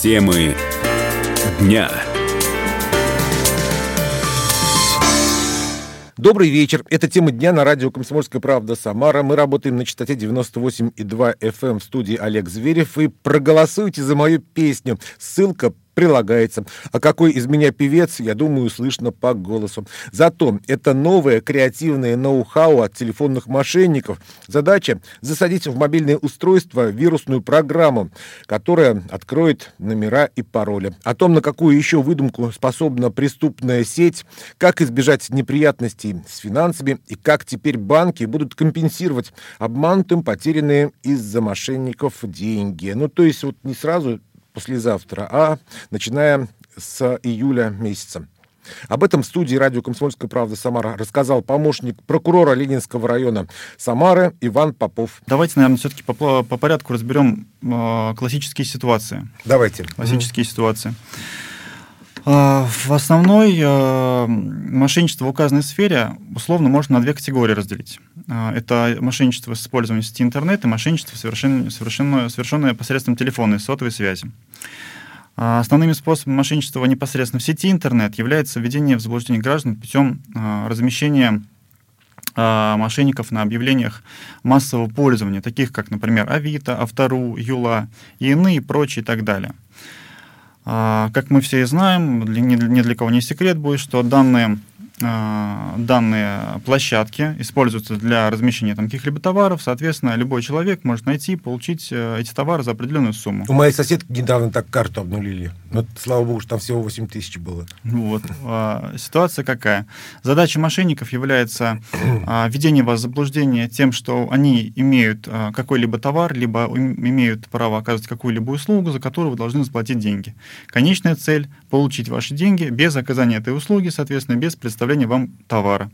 Темы дня. Добрый вечер. Это тема дня на радио «Комсомольская правда» Самара. Мы работаем на частоте 98,2 FM в студии Олег Зверев. И проголосуйте за мою песню. Ссылка прилагается. А какой из меня певец, я думаю, слышно по голосу. Зато это новое креативное ноу-хау от телефонных мошенников. Задача — засадить в мобильное устройство вирусную программу, которая откроет номера и пароли. О том, на какую еще выдумку способна преступная сеть, как избежать неприятностей с финансами и как теперь банки будут компенсировать обманутым потерянные из-за мошенников деньги. Ну, то есть вот не сразу послезавтра, а начиная с июля месяца. Об этом в студии радио «Комсомольская правда» Самара рассказал помощник прокурора Ленинского района Самары Иван Попов. Давайте, наверное, все-таки по, по порядку разберем э, классические ситуации. Давайте. Классические mm-hmm. ситуации. Э, в основной э, мошенничество в указанной сфере условно можно на две категории разделить. Э, это мошенничество с использованием сети интернет и мошенничество, совершенно, совершенно, совершенное посредством телефонной и сотовой связи. Основными способами мошенничества непосредственно в сети интернет является введение в заблуждение граждан путем размещения мошенников на объявлениях массового пользования, таких как, например, Авито, Автору, Юла и иные, прочие и так далее. А, как мы все и знаем, ни для кого не секрет будет, что данные а, данные площадки используются для размещения там каких-либо товаров, соответственно, любой человек может найти, получить э, эти товары за определенную сумму. У моей соседки недавно так карту обнулили. Но, слава богу, что там всего 8 тысяч было. Вот. А, ситуация какая? Задача мошенников является введение вас в заблуждение тем, что они имеют какой-либо товар, либо имеют право оказывать какую-либо услугу, за которую вы должны заплатить деньги. Конечная цель — получить ваши деньги без оказания этой услуги, соответственно, без представления предоставления вам товара.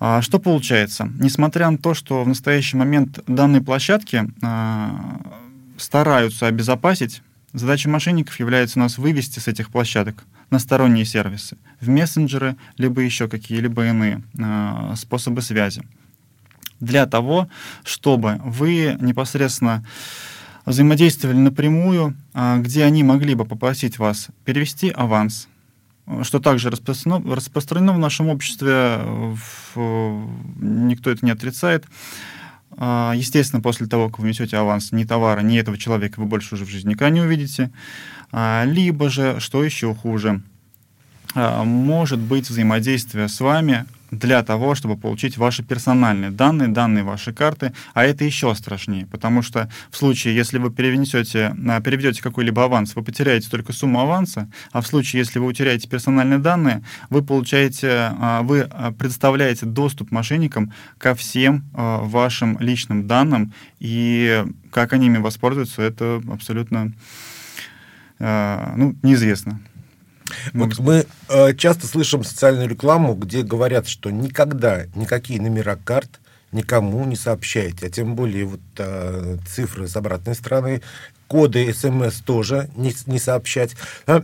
А, что получается? Несмотря на то, что в настоящий момент данные площадки а, стараются обезопасить, задача мошенников является нас вывести с этих площадок на сторонние сервисы, в мессенджеры, либо еще какие-либо иные а, способы связи. Для того, чтобы вы непосредственно взаимодействовали напрямую, где они могли бы попросить вас перевести аванс, что также распространено, распространено в нашем обществе, в, никто это не отрицает. А, естественно, после того, как вы несете аванс ни товара, ни этого человека, вы больше уже в жизни никогда не увидите. А, либо же, что еще хуже, а, может быть взаимодействие с вами для того, чтобы получить ваши персональные данные, данные вашей карты, а это еще страшнее, потому что в случае, если вы перенесете, а, переведете какой-либо аванс, вы потеряете только сумму аванса, а в случае, если вы утеряете персональные данные, вы получаете, а, вы а, предоставляете доступ мошенникам ко всем вашим личным данным, и как они ими воспользуются, это абсолютно ну, неизвестно. Вот мы э, часто слышим социальную рекламу, где говорят, что никогда никакие номера карт никому не сообщайте, а тем более вот э, цифры с обратной стороны, коды СМС тоже не, не сообщать. А,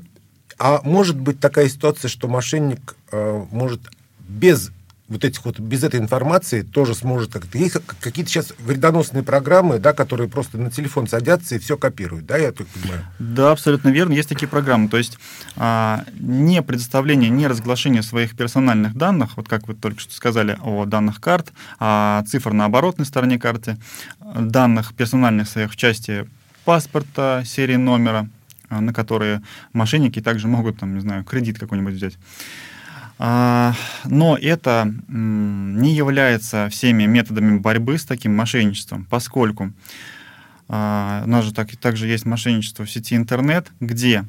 а может быть такая ситуация, что мошенник э, может без вот этих вот, без этой информации тоже сможет как-то... Есть какие-то сейчас вредоносные программы, да, которые просто на телефон садятся и все копируют, да, я так понимаю? Да, абсолютно верно, есть такие программы. То есть а, не предоставление, не разглашение своих персональных данных, вот как вы только что сказали о данных карт, а цифр на оборотной стороне карты, данных персональных своих в части паспорта, серии номера, а, на которые мошенники также могут, там, не знаю, кредит какой-нибудь взять. А, но это не является всеми методами борьбы с таким мошенничеством, поскольку а, у нас же так, также есть мошенничество в сети интернет, где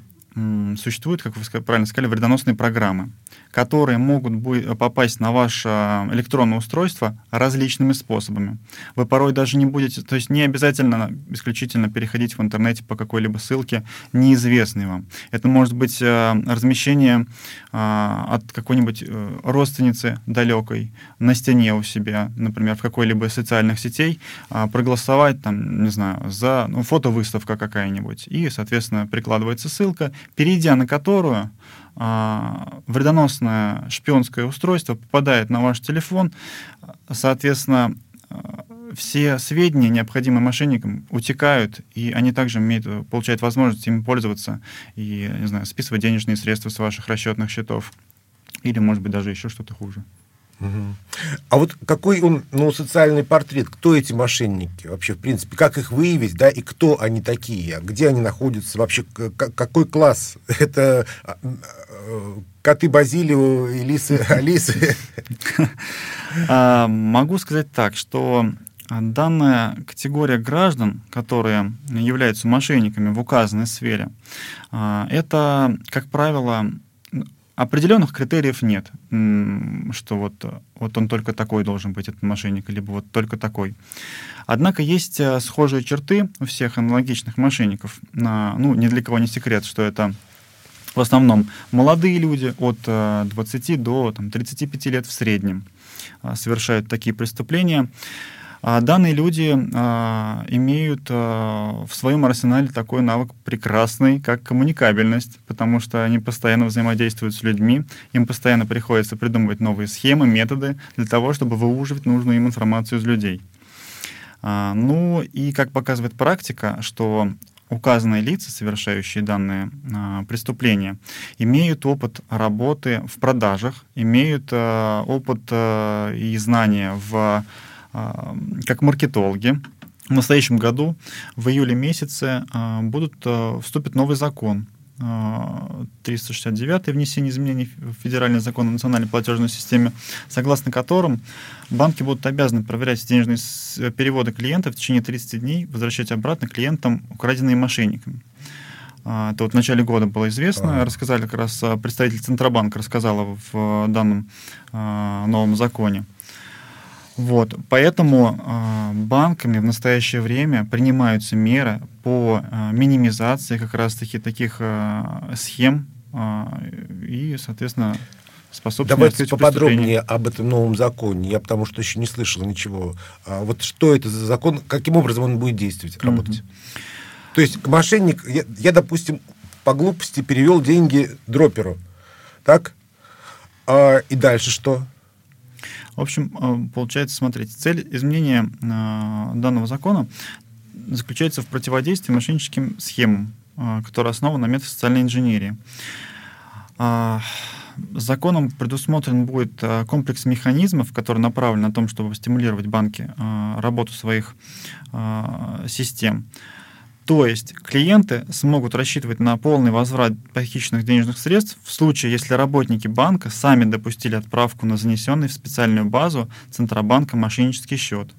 существуют, как вы правильно сказали, вредоносные программы которые могут попасть на ваше электронное устройство различными способами. Вы порой даже не будете, то есть не обязательно исключительно переходить в интернете по какой-либо ссылке, неизвестной вам. Это может быть э, размещение э, от какой-нибудь э, родственницы далекой на стене у себя, например, в какой-либо из социальных сетей, проголосовать, там, не знаю, за ну, фотовыставка какая-нибудь, и, соответственно, прикладывается ссылка, перейдя на которую а, вредоносное шпионское устройство попадает на ваш телефон, соответственно, все сведения, необходимые мошенникам, утекают, и они также имеют, получают возможность им пользоваться и, не знаю, списывать денежные средства с ваших расчетных счетов. Или, может быть, даже еще что-то хуже. А вот какой он, ну, социальный портрет? Кто эти мошенники вообще, в принципе? Как их выявить, да, и кто они такие? А где они находятся? Вообще, какой класс? Это а, а, коты Базилио и лисы Алисы? Могу сказать так, что данная категория граждан, которые являются мошенниками в указанной сфере, это, как правило, Определенных критериев нет, что вот, вот он только такой должен быть, этот мошенник, либо вот только такой. Однако есть э, схожие черты у всех аналогичных мошенников. Ну, ни для кого не секрет, что это в основном молодые люди от 20 э, до там, 35 лет в среднем э, совершают такие преступления. А данные люди а, имеют а, в своем арсенале такой навык прекрасный, как коммуникабельность, потому что они постоянно взаимодействуют с людьми, им постоянно приходится придумывать новые схемы, методы для того, чтобы выуживать нужную им информацию из людей. Ну и как показывает практика, что указанные лица, совершающие данные а, преступления, имеют опыт работы в продажах, имеют а, опыт а, и знания в как маркетологи, в настоящем году, в июле месяце, а, будут, а, вступит новый закон, 369 внесение изменений в федеральный закон о национальной платежной системе, согласно которым банки будут обязаны проверять денежные переводы клиентов в течение 30 дней, возвращать обратно клиентам, украденные мошенниками. Это вот в начале года было известно, рассказали как раз представитель Центробанка рассказала в данном новом законе. Вот, поэтому э, банками в настоящее время принимаются меры по э, минимизации как раз-таки таких э, схем э, и, соответственно, способствовать Давайте поподробнее об этом новом законе. Я потому что еще не слышал ничего. А вот что это за закон, каким образом он будет действовать, работать? Mm-hmm. То есть мошенник, я, я, допустим, по глупости перевел деньги дроперу, так? А, и дальше что? В общем, э, получается, смотрите, цель изменения э, данного закона заключается в противодействии мошенническим схемам, э, которые основаны на методе социальной инженерии. Законом предусмотрен будет комплекс механизмов, который направлен на том, чтобы стимулировать банки работу своих систем. То есть клиенты смогут рассчитывать на полный возврат похищенных денежных средств в случае, если работники банка сами допустили отправку на занесенный в специальную базу Центробанка мошеннический счет.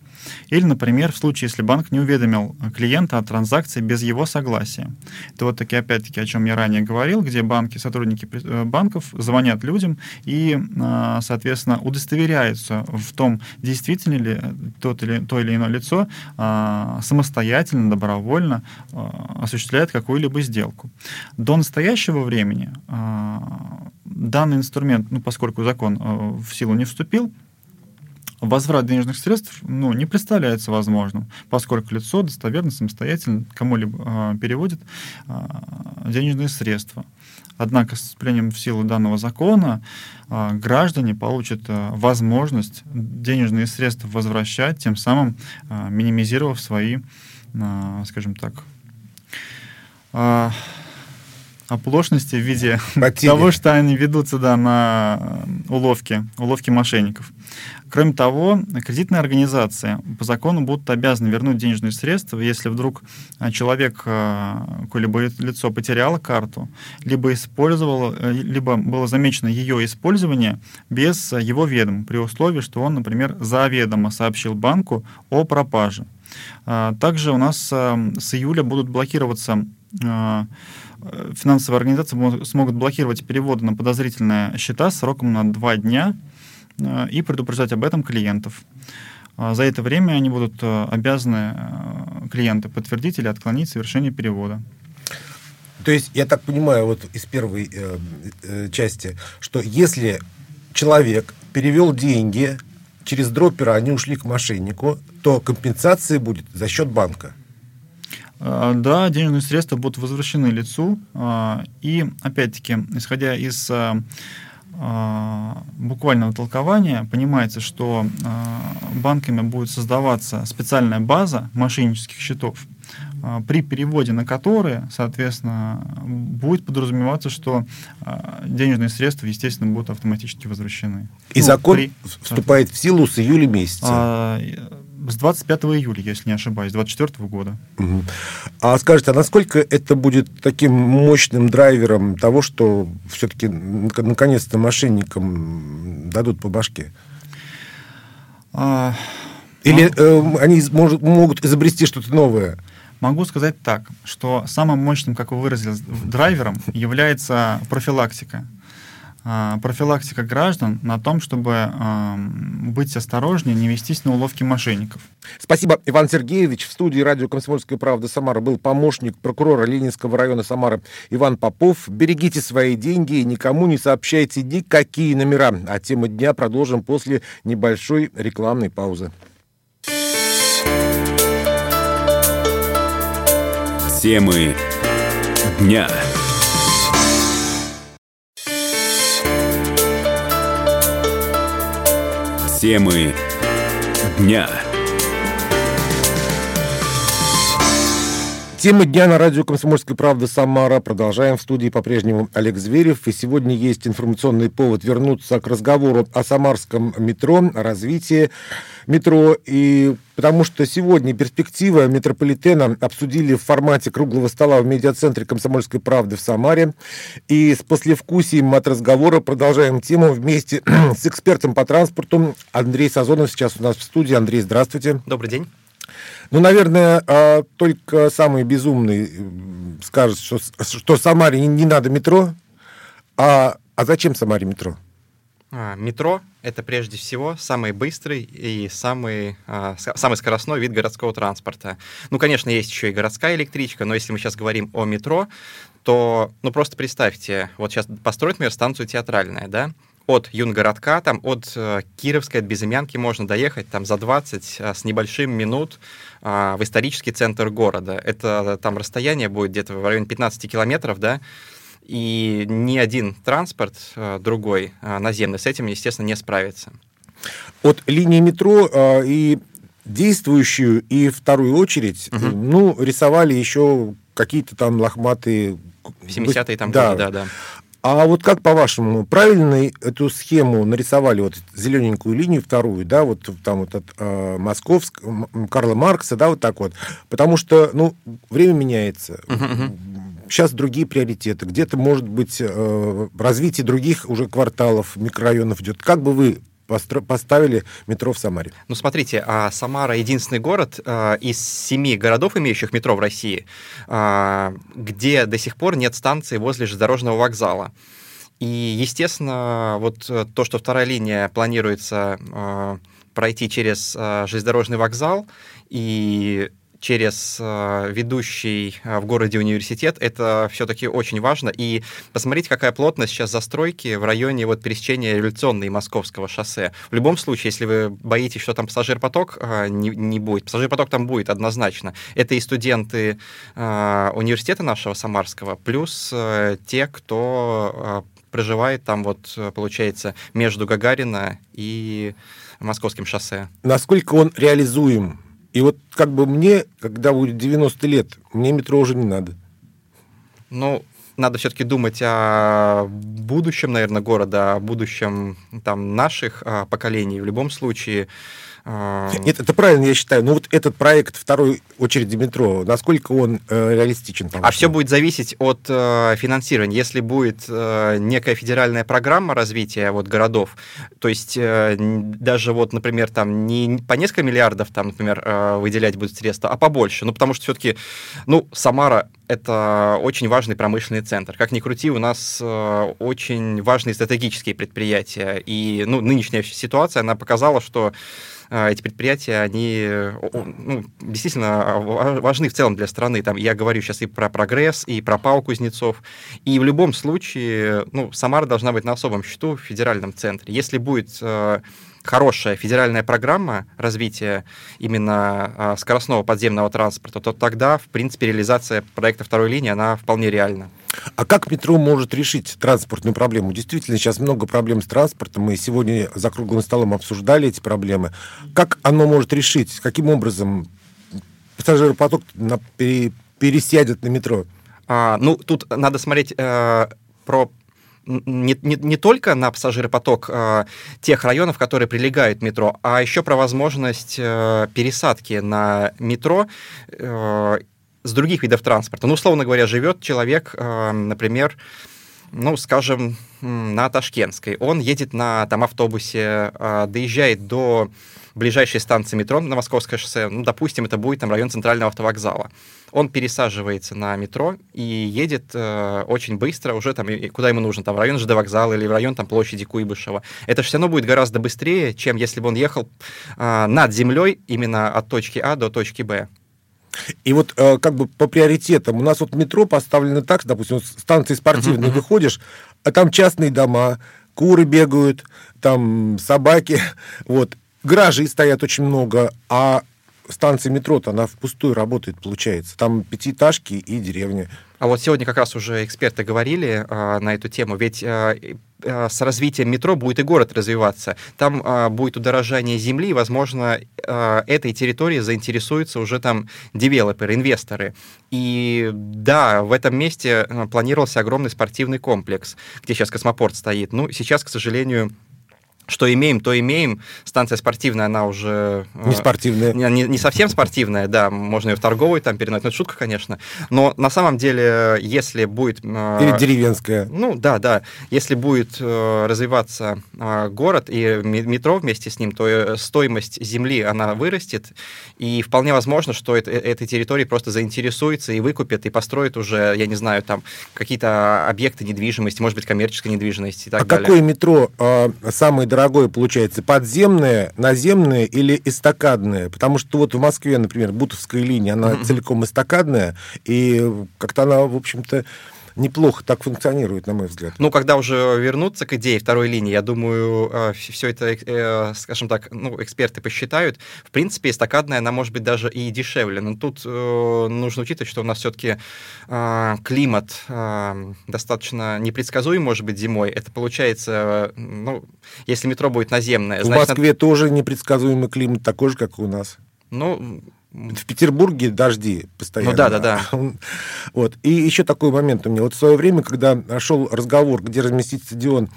Или, например, в случае, если банк не уведомил клиента о транзакции без его согласия. Это вот таки, опять-таки, о чем я ранее говорил, где банки, сотрудники э, банков звонят людям и, а, соответственно, удостоверяются в том, действительно ли тот или, то или иное лицо а, самостоятельно, добровольно а, осуществляет какую-либо сделку. До настоящего времени данный инструмент, ну, поскольку закон э, в силу не вступил, возврат денежных средств ну, не представляется возможным, поскольку лицо достоверно, самостоятельно кому-либо э, переводит э, денежные средства. Однако с вступлением в силу данного закона э, граждане получат э, возможность денежные средства возвращать, тем самым э, минимизировав свои, э, скажем так, э, оплошности в виде Потери. того, что они ведутся да, на уловки, уловки мошенников. Кроме того, кредитные организации по закону будут обязаны вернуть денежные средства, если вдруг а, человек, а, какое-либо лицо потеряло карту, либо использовало, э, либо было замечено ее использование без его ведома, при условии, что он, например, заведомо сообщил банку о пропаже. А, также у нас с июля будут блокироваться финансовые организации смогут блокировать переводы на подозрительные счета сроком на два дня Э, и предупреждать об этом клиентов. А за это время они будут обязаны клиенты подтвердить или отклонить совершение перевода. То есть, я так понимаю, вот из первой э, э, части, что если человек перевел деньги через дропера, они ушли к мошеннику, то компенсация будет за счет банка. Да, денежные средства будут возвращены лицу. И, опять-таки, исходя из а, буквального толкования понимается, что а, банками будет создаваться специальная база мошеннических счетов, а, при переводе на которые, соответственно, будет подразумеваться, что денежные средства, естественно, будут автоматически возвращены. И ну, закон при... вступает в силу с июля месяца с 25 июля, если не ошибаюсь, 24 года. Угу. А скажите, а насколько это будет таким мощным драйвером того, что все-таки наконец-то мошенникам дадут по башке? А, Или э, они может, могут изобрести что-то новое? Могу сказать так, что самым мощным, как вы выразились, драйвером является профилактика. А, профилактика граждан на том, чтобы быть осторожнее, не вестись на уловки мошенников. Спасибо, Иван Сергеевич. В студии радио «Комсомольская правда» Самара был помощник прокурора Ленинского района Самары Иван Попов. Берегите свои деньги и никому не сообщайте никакие номера. А тему дня продолжим после небольшой рекламной паузы. Темы дня. Темы дня. Тема дня на радио «Комсомольская правда» Самара. Продолжаем. В студии по-прежнему Олег Зверев. И сегодня есть информационный повод вернуться к разговору о самарском метро, о развитии метро. И потому что сегодня перспективы метрополитена обсудили в формате круглого стола в медиацентре «Комсомольской правды» в Самаре. И с послевкусием от разговора продолжаем тему вместе с экспертом по транспорту Андрей Сазонов сейчас у нас в студии. Андрей, здравствуйте. Добрый день. Ну, наверное, а, только самый безумный скажет, что, что Самаре не, надо метро. А, а зачем Самаре метро? А, метро — это прежде всего самый быстрый и самый, а, самый скоростной вид городского транспорта. Ну, конечно, есть еще и городская электричка, но если мы сейчас говорим о метро, то, ну, просто представьте, вот сейчас построят, например, станцию театральная, да, от Юнгородка, там от э, Кировской, от Безымянки можно доехать там за 20 э, с небольшим минут э, в исторический центр города. Это там расстояние будет где-то в районе 15 километров, да, и ни один транспорт э, другой э, наземный с этим, естественно, не справится. От линии метро э, и действующую, и вторую очередь, угу. ну, рисовали еще какие-то там лохматые... 70-е там да. годы, да, да. А вот как по-вашему, правильно эту схему нарисовали, вот зелененькую линию вторую, да, вот там вот от э, Московск, Карла Маркса, да, вот так вот, потому что, ну, время меняется, uh-huh. сейчас другие приоритеты, где-то, может быть, э, развитие других уже кварталов, микрорайонов идет. Как бы вы поставили метро в Самаре. Ну, смотрите, а Самара единственный город э, из семи городов, имеющих метро в России, э, где до сих пор нет станции возле железнодорожного вокзала. И, естественно, вот э, то, что вторая линия планируется э, пройти через железнодорожный вокзал, и через э, ведущий э, в городе университет, это все-таки очень важно. И посмотрите, какая плотность сейчас застройки в районе вот пересечения революционной Московского шоссе. В любом случае, если вы боитесь, что там пассажир-поток э, не, не будет, пассажир-поток там будет однозначно. Это и студенты университета нашего Самарского, плюс те, кто проживает там вот, получается, между Гагарина и Московским шоссе. Насколько он реализуем? И вот как бы мне, когда будет 90 лет, мне метро уже не надо. Ну, надо все-таки думать о будущем, наверное, города, о будущем там наших а, поколений. В любом случае, Нет, это правильно, я считаю. Но вот этот проект второй очереди метро, насколько он э, реалистичен? А все будет зависеть от э, финансирования. Если будет э, некая федеральная программа развития вот, городов, то есть э, даже вот, например, там не по несколько миллиардов, там, например, э, выделять будут средства, а побольше. Ну, потому что все-таки, ну, Самара это очень важный промышленный центр. Как ни крути, у нас э, очень важные стратегические предприятия. И ну, нынешняя ситуация, она показала, что эти предприятия, они ну, действительно важны в целом для страны. Там, я говорю сейчас и про прогресс, и про ПАО Кузнецов. И в любом случае, ну, Самара должна быть на особом счету в федеральном центре. Если будет э, хорошая федеральная программа развития именно скоростного подземного транспорта, то тогда, в принципе, реализация проекта второй линии, она вполне реальна. А как метро может решить транспортную проблему? Действительно, сейчас много проблем с транспортом. Мы сегодня за круглым столом обсуждали эти проблемы. Как оно может решить? Каким образом пассажиропоток на, пере, пересядет на метро? А, ну, тут надо смотреть э, про не, не, не только на пассажиропоток э, тех районов, которые прилегают метро, а еще про возможность э, пересадки на метро э, с других видов транспорта. Ну, условно говоря, живет человек, э, например, ну, скажем, на Ташкентской. Он едет на там, автобусе, э, доезжает до ближайшей станции метро на Московское шоссе, ну, допустим, это будет там район центрального автовокзала. Он пересаживается на метро и едет э, очень быстро уже там, и, куда ему нужно, там, в район ЖД вокзала или в район там площади Куйбышева. Это все равно будет гораздо быстрее, чем если бы он ехал э, над землей именно от точки А до точки Б. И вот э, как бы по приоритетам у нас вот метро поставлено так, допустим, вот станции спортивные uh-huh, выходишь, а там частные дома, куры бегают, там собаки, вот гаражей стоят очень много, а станция метро-то, она впустую работает, получается. Там пятиэтажки и деревни. А вот сегодня как раз уже эксперты говорили а, на эту тему, ведь а, с развитием метро будет и город развиваться. Там а, будет удорожание земли, и, возможно, а, этой территории заинтересуются уже там девелоперы, инвесторы. И да, в этом месте а, планировался огромный спортивный комплекс, где сейчас космопорт стоит. Ну, сейчас, к сожалению, что имеем, то имеем. Станция спортивная, она уже... Э, не спортивная. Не, не, не совсем спортивная, да, можно ее в торговой там переносить, но это шутка, конечно. Но на самом деле, если будет... Э, Или деревенская. Ну, да, да. Если будет э, развиваться город и метро вместе с ним, то стоимость земли, она вырастет, и вполне возможно, что это, этой территории просто заинтересуется и выкупит, и построит уже, я не знаю, там какие-то объекты недвижимости, может быть, коммерческой недвижимости и так а далее. какое метро э, самое дорогое получается, подземное, наземное или эстакадное? Потому что вот в Москве, например, Бутовская линия, она целиком эстакадная, и как-то она, в общем-то, неплохо так функционирует, на мой взгляд. Ну, когда уже вернуться к идее второй линии, я думаю, э, все это, э, скажем так, ну, эксперты посчитают. В принципе, эстакадная, она может быть даже и дешевле. Но тут э, нужно учитывать, что у нас все-таки климат достаточно непредсказуем, может быть, зимой. Это получается, ну, если метро будет наземное... В значит, Москве надо... тоже непредсказуемый климат, такой же, как у нас. Ну, в Петербурге дожди постоянно. Ну да, да, да. Вот. И еще такой момент у меня. Вот в свое время, когда шел разговор, где разместить стадион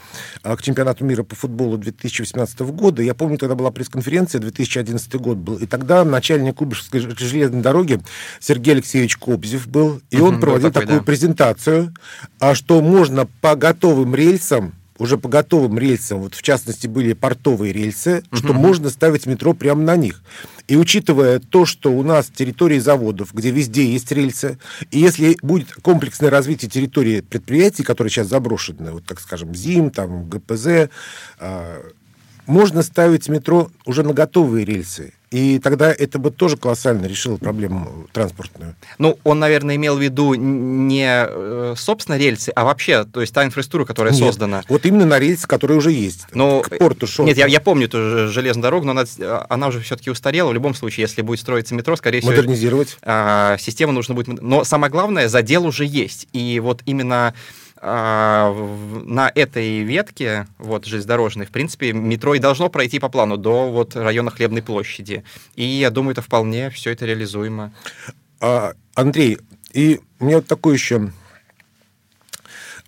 а, к чемпионату мира по футболу 2018 года, я помню, тогда была пресс-конференция, 2011 год был, и тогда начальник Кубышевской железной дороги Сергей Алексеевич Кобзев был, и он проводил такой, такую да. презентацию, а что можно по готовым рельсам уже по готовым рельсам, вот в частности были портовые рельсы, угу. что можно ставить метро прямо на них. И учитывая то, что у нас территории заводов, где везде есть рельсы, и если будет комплексное развитие территории предприятий, которые сейчас заброшены, вот так скажем, ЗИМ, там, ГПЗ, э, можно ставить метро уже на готовые рельсы. И тогда это бы тоже колоссально решило проблему транспортную. Ну, он, наверное, имел в виду не, э, собственно, рельсы, а вообще, то есть та инфраструктура, которая нет, создана. Вот именно на рельсы, которые уже есть. Но, к порту шел. Нет, я, я помню эту железную дорогу, но она, она уже все-таки устарела. В любом случае, если будет строиться метро, скорее всего... Модернизировать. А, система нужно будет... Но самое главное, задел уже есть. И вот именно а, на этой ветке, вот, железнодорожной, в принципе, метро и должно пройти по плану до вот района Хлебной площади. И я думаю, это вполне все это реализуемо. А, Андрей, и у меня вот такой еще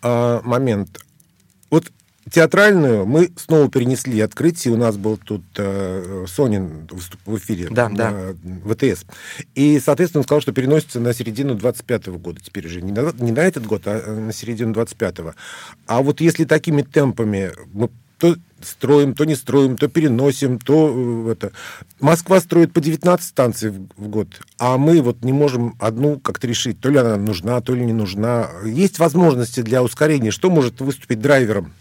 а, момент. Вот театральную мы снова перенесли открытие. У нас был тут э, Сонин в эфире да, да. ВТС. И, соответственно, он сказал, что переносится на середину 25-го года. Теперь уже не на, не на этот год, а на середину 25-го. А вот если такими темпами мы то строим, то не строим, то переносим, то э, это. Москва строит по 19 станций в, в год, а мы вот не можем одну как-то решить, то ли она нужна, то ли не нужна. Есть возможности для ускорения. Что может выступить драйвером?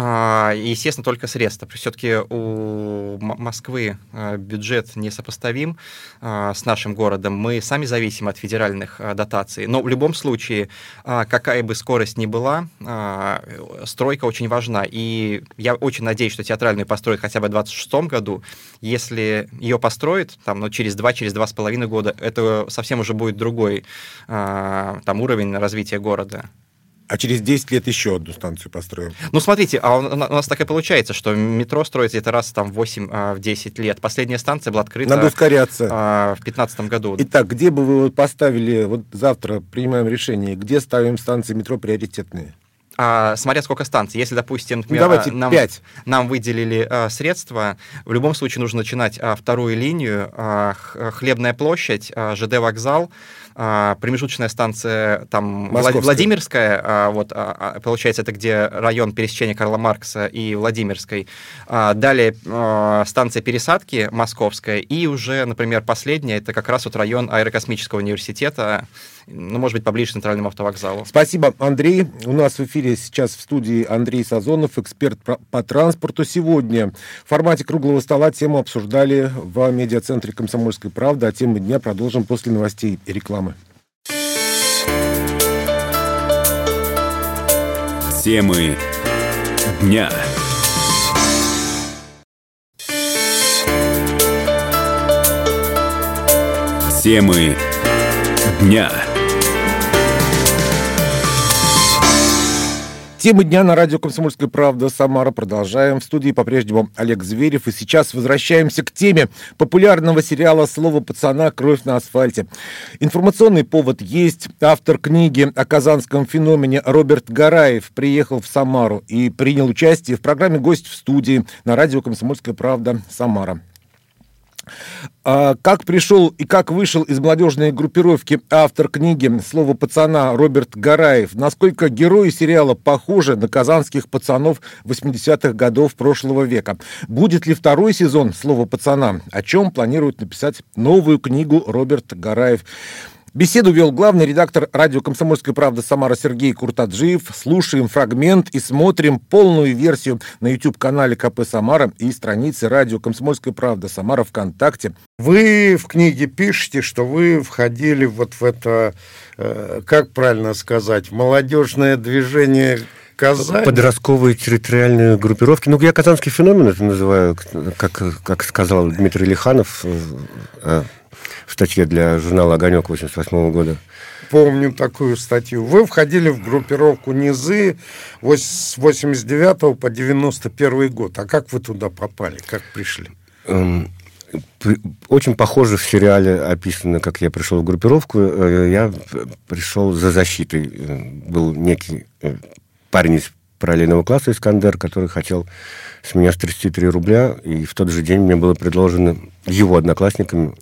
А, естественно, только средства. Все-таки у Москвы а, бюджет несопоставим а, с нашим городом. Мы сами зависим от федеральных дотаций. Но в любом случае, какая бы скорость ни была, стройка очень важна. И я очень надеюсь, что театральную построят хотя бы в 2026 году. Если ее построят там, ну, через два, через два с половиной года, это совсем уже будет другой там, уровень развития города. А через 10 лет еще одну станцию построим. Ну, смотрите, а у нас так и получается, что метро строится это раз там в 8-10 а, лет. Последняя станция была открыта... Надо ускоряться. А, в 2015 году. Итак, где бы вы поставили, вот завтра принимаем решение, где ставим станции метро приоритетные? а, смотря сколько станций. Если, допустим, например, ну, Давайте нам, 5. нам выделили а, средства, в любом случае нужно начинать а, вторую линию, а, Хлебная площадь, а, ЖД вокзал, а, промежуточная станция там Московская. Владимирская, а, вот а, получается это где район пересечения Карла Маркса и Владимирской. Далее станция пересадки Московская и уже, например, последняя это как раз вот район аэрокосмического университета ну, может быть, поближе к центральному автовокзалу. Спасибо, Андрей. У нас в эфире сейчас в студии Андрей Сазонов, эксперт по транспорту. Сегодня в формате круглого стола тему обсуждали в медиацентре «Комсомольской правды», а темы дня продолжим после новостей и рекламы. Темы дня. Темы дня. Темы дня на радио «Комсомольская правда» Самара. Продолжаем. В студии по-прежнему Олег Зверев. И сейчас возвращаемся к теме популярного сериала «Слово пацана. Кровь на асфальте». Информационный повод есть. Автор книги о казанском феномене Роберт Гараев приехал в Самару и принял участие в программе «Гость в студии» на радио «Комсомольская правда» Самара. А, как пришел и как вышел из молодежной группировки автор книги «Слово пацана» Роберт Гараев? Насколько герои сериала похожи на казанских пацанов 80-х годов прошлого века? Будет ли второй сезон «Слово пацана»? О чем планирует написать новую книгу Роберт Гараев? Беседу вел главный редактор радио «Комсомольская правда» Самара Сергей Куртаджиев. Слушаем фрагмент и смотрим полную версию на YouTube-канале КП «Самара» и странице радио «Комсомольская правда» Самара ВКонтакте. Вы в книге пишете, что вы входили вот в это, э, как правильно сказать, молодежное движение Казань. Подростковые территориальные группировки. Ну, я казанский феномен это называю, как, как сказал Дмитрий Лиханов э, э, статье для журнала «Огонек» 88 года. Помню такую статью. Вы входили в группировку «Низы» с 89 по 91 год. А как вы туда попали? Как пришли? Эм, очень похоже в сериале описано, как я пришел в группировку. Э, я пришел за защитой. Э, был некий э, парень из параллельного класса Искандер, который хотел с меня стрясти 3 рубля, и в тот же день мне было предложено его одноклассниками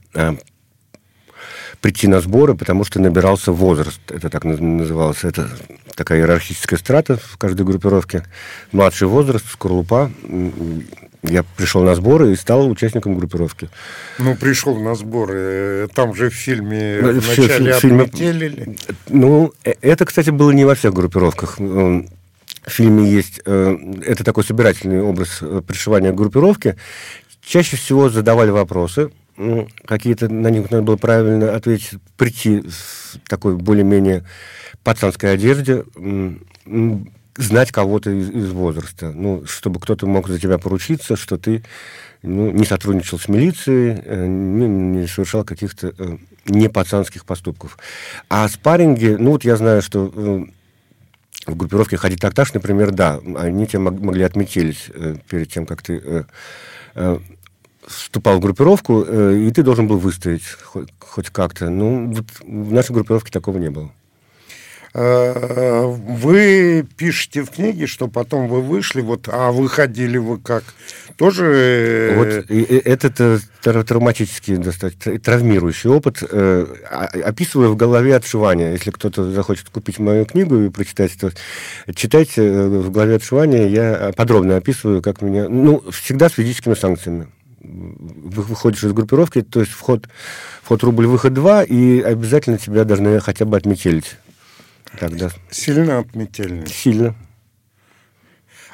прийти на сборы, потому что набирался возраст. Это так называлось. Это такая иерархическая страта в каждой группировке. Младший возраст, скорлупа. Я пришел на сборы и стал участником группировки. Ну, пришел на сборы. Там же в фильме ну, вначале в фильме, отметили. Ну, э, это, кстати, было не во всех группировках. В фильме есть... Э, это такой собирательный образ э, пришивания группировки. Чаще всего задавали вопросы, какие-то на них надо было правильно ответить, прийти в такой более-менее пацанской одежде, знать кого-то из, из возраста, ну, чтобы кто-то мог за тебя поручиться, что ты ну, не сотрудничал с милицией, э, не, не совершал каких-то э, не пацанских поступков. А спарринги, ну, вот я знаю, что э, в группировке ходить такташ, например, да, они тебя могли отметились э, перед тем, как ты э, э, вступал в группировку, э, и ты должен был выстоять хоть, хоть как-то. Ну, вот в нашей группировке такого не было. Э, вы пишете в книге, что потом вы вышли, вот, а выходили вы как? Тоже... Э, вот этот травматический, достаточно травмирующий опыт. Э, описываю в голове отшивания. Если кто-то захочет купить мою книгу и прочитать, то читайте в главе отшивания. Я подробно описываю, как меня... Ну, всегда с физическими санкциями выходишь из группировки, то есть вход, вход рубль, выход два, и обязательно тебя должны хотя бы отметелить. Тогда... Сильно отметили? Сильно.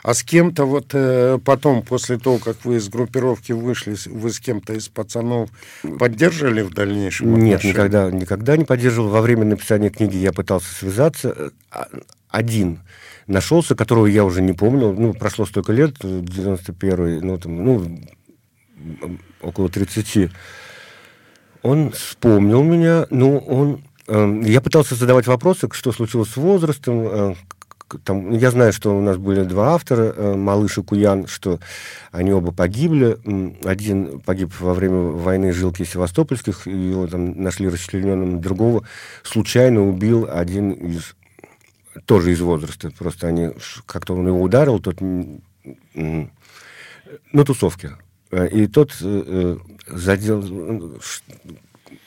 А с кем-то вот э, потом, после того, как вы из группировки вышли, вы с кем-то из пацанов поддерживали в дальнейшем отношения? Нет, никогда, никогда не поддерживал. Во время написания книги я пытался связаться. А, один нашелся, которого я уже не помню. Ну, прошло столько лет, 91-й, ну, там, ну, около 30, он вспомнил меня, ну, он... Э, я пытался задавать вопросы, что случилось с возрастом, э, там, я знаю, что у нас были два автора, э, Малыш и Куян, что они оба погибли. Один погиб во время войны жилки Севастопольских, его там нашли расчлененным. Другого случайно убил один из тоже из возраста. Просто они как-то он его ударил, тот на тусовке. Э, и тот э, задел,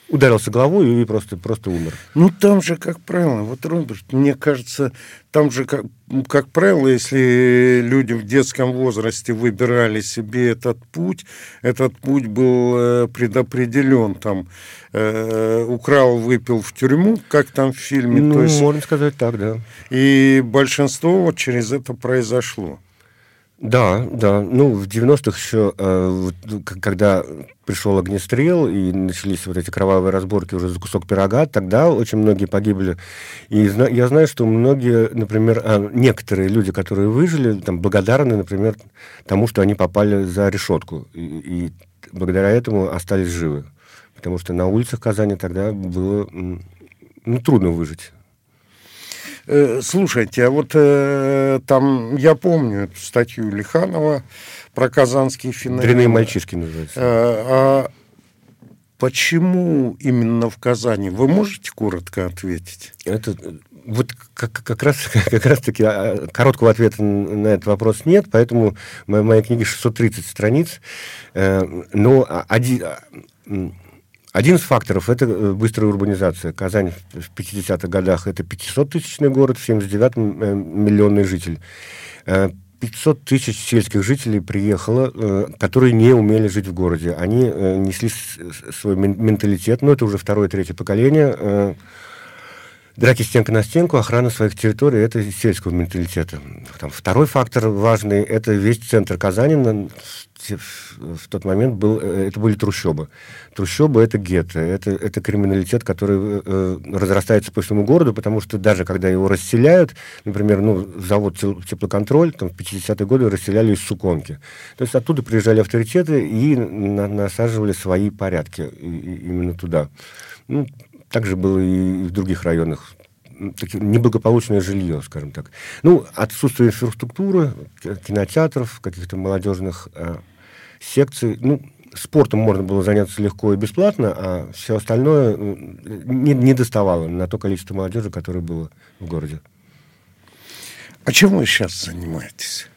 ударился головой и просто, просто умер. Ну, там же, как правило, вот, Роберт, мне кажется, там же, как, как правило, если люди в детском возрасте выбирали себе этот путь, этот путь был э, предопределен, там, э, украл, выпил в тюрьму, как там в фильме. Ну, То есть, можно сказать так, да. И большинство вот через это произошло. Да, да. Ну, в 90-х еще, э, когда пришел огнестрел и начались вот эти кровавые разборки уже за кусок пирога, тогда очень многие погибли. И я знаю, что многие, например, а, некоторые люди, которые выжили, там, благодарны, например, тому, что они попали за решетку. И благодаря этому остались живы. Потому что на улицах Казани тогда было ну, трудно выжить. Э, слушайте, а вот э, там, я помню эту статью Лиханова про казанский финал. Дряные мальчишки называется. Э, а почему именно в Казани? Вы можете коротко ответить? Это вот как, как раз как раз таки а, короткого ответа на этот вопрос нет, поэтому моя, моя книга 630 страниц, э, но один один из факторов – это э, быстрая урбанизация. Казань в 50-х годах – это 500-тысячный город, в 79-м э, миллионный житель. 500 э, тысяч сельских жителей приехало, которые не умели жить в городе. Они несли свой менталитет, но это уже второе, третье поколение. Драки стенка на стенку, охрана своих территорий – это сельского менталитета. Там, второй фактор важный – это весь центр Казани в тот момент был, э, это были трущобы. Трущобы — это гетто, это, это криминалитет, который э, разрастается по всему городу, потому что даже когда его расселяют, например, ну, завод теплоконтроль, там, в 50-е годы расселяли из Суконки. То есть оттуда приезжали авторитеты и на, насаживали свои порядки и, и именно туда. Ну, так же было и в других районах неблагополучное жилье, скажем так. Ну, отсутствие инфраструктуры, кинотеатров, каких-то молодежных э, секций. Ну, спортом можно было заняться легко и бесплатно, а все остальное не, не доставало на то количество молодежи, которое было в городе. А чем вы сейчас занимаетесь?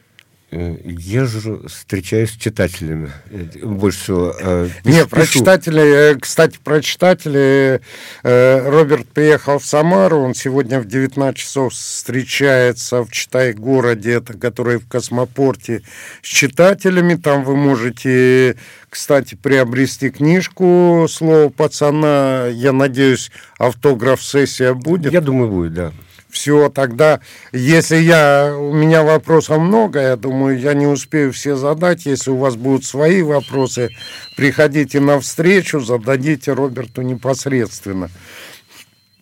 Э, езжу, встречаюсь с читателями. Э, больше всего. Э, Нет, про читателей, кстати, про читателей. Роберт приехал в Самару, он сегодня в 19 часов встречается в Читай-городе, это который в космопорте, с читателями. Там вы можете, кстати, приобрести книжку «Слово пацана». Я надеюсь, автограф-сессия будет. Я думаю, будет, да. Все, тогда, если я, у меня вопросов много, я думаю, я не успею все задать. Если у вас будут свои вопросы, приходите на встречу, зададите Роберту непосредственно.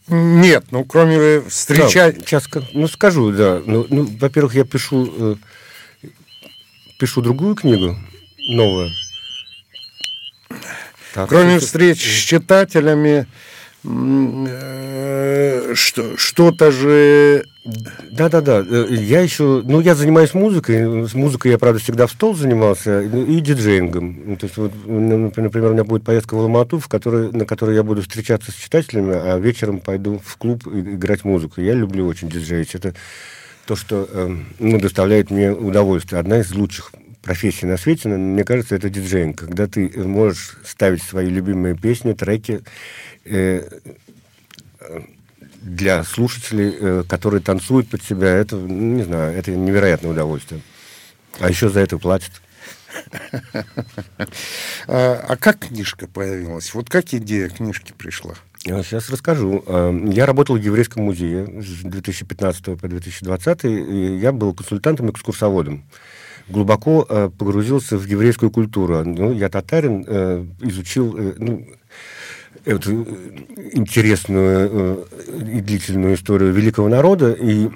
Нет, ну кроме встречать... Да, сейчас, ну скажу, да. Ну, ну во-первых, я пишу, э, пишу другую книгу, новую. Так, кроме встреч с читателями, что, что-то же... Да-да-да, э, я еще, ну, я занимаюсь музыкой, с музыкой я, правда, всегда в стол занимался, ну, и диджеингом. Ну, то есть, вот, например, у меня будет поездка в Алмату, в которой, на которой я буду встречаться с читателями, а вечером пойду в клуб играть музыку. Я люблю очень диджеить. Это то, что э, ну, доставляет мне удовольствие. Одна из лучших профессий на свете, мне кажется, это диджеинг, когда ты можешь ставить свои любимые песни, треки, Э, для слушателей, э, которые танцуют под себя, это, не знаю, это невероятное удовольствие. А еще за это платят. А, а как книжка появилась? Вот как идея книжки пришла? Сейчас расскажу. А, я работал в Еврейском музее с 2015 по 2020. И я был консультантом-экскурсоводом. Глубоко э, погрузился в еврейскую культуру. Ну, я татарин, изучил ну, эту интересную э, и длительную историю великого народа. И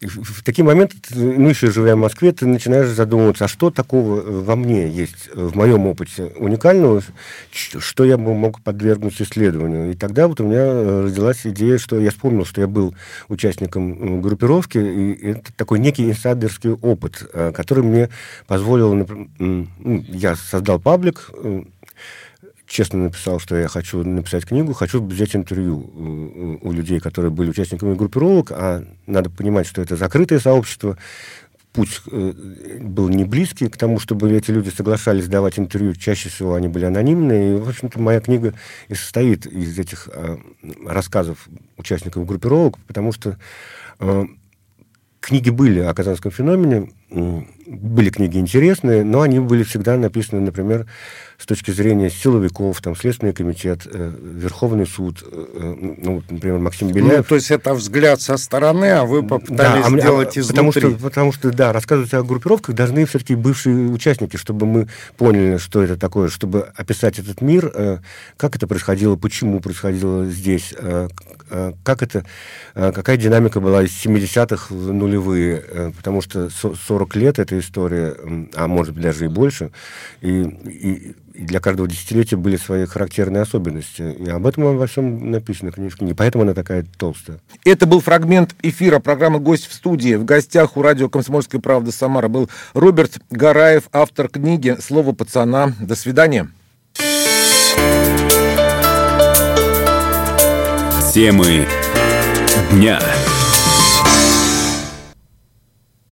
в такие моменты, ну, еще живя в Москве, ты начинаешь задумываться, а что такого во мне есть, в моем опыте уникального, что я бы мог подвергнуть исследованию. И тогда вот у меня родилась идея, что я вспомнил, что я был участником группировки, и это такой некий инсайдерский опыт, который мне позволил, ну, я создал паблик, честно написал, что я хочу написать книгу, хочу взять интервью у людей, которые были участниками группировок, а надо понимать, что это закрытое сообщество, путь э, был не близкий к тому, чтобы эти люди соглашались давать интервью. Чаще всего они были анонимные. И, в общем-то, моя книга и состоит из этих э, рассказов участников группировок, потому что э, книги были о казанском феномене, были книги интересные, но они были всегда написаны, например, с точки зрения силовиков, там, Следственный комитет, э, Верховный суд, э, э ну, например, Максим ну, Беляев. Ну, то есть это взгляд со стороны, а вы попытались да, а, сделать а, потому что, потому что, да, рассказывать о группировках должны все-таки бывшие участники, чтобы мы поняли, что это такое, чтобы описать этот мир, э, как это происходило, почему происходило здесь, э, э, как это, э, какая динамика была из 70-х в нулевые, э, потому что 40 лет эта история, а может быть даже и больше, и, и и для каждого десятилетия были свои характерные особенности. И об этом во всем написано книжка. Не поэтому она такая толстая. Это был фрагмент эфира программы «Гость в студии». В гостях у радио «Комсомольская правда» Самара был Роберт Гараев, автор книги «Слово пацана». До свидания. Темы дня.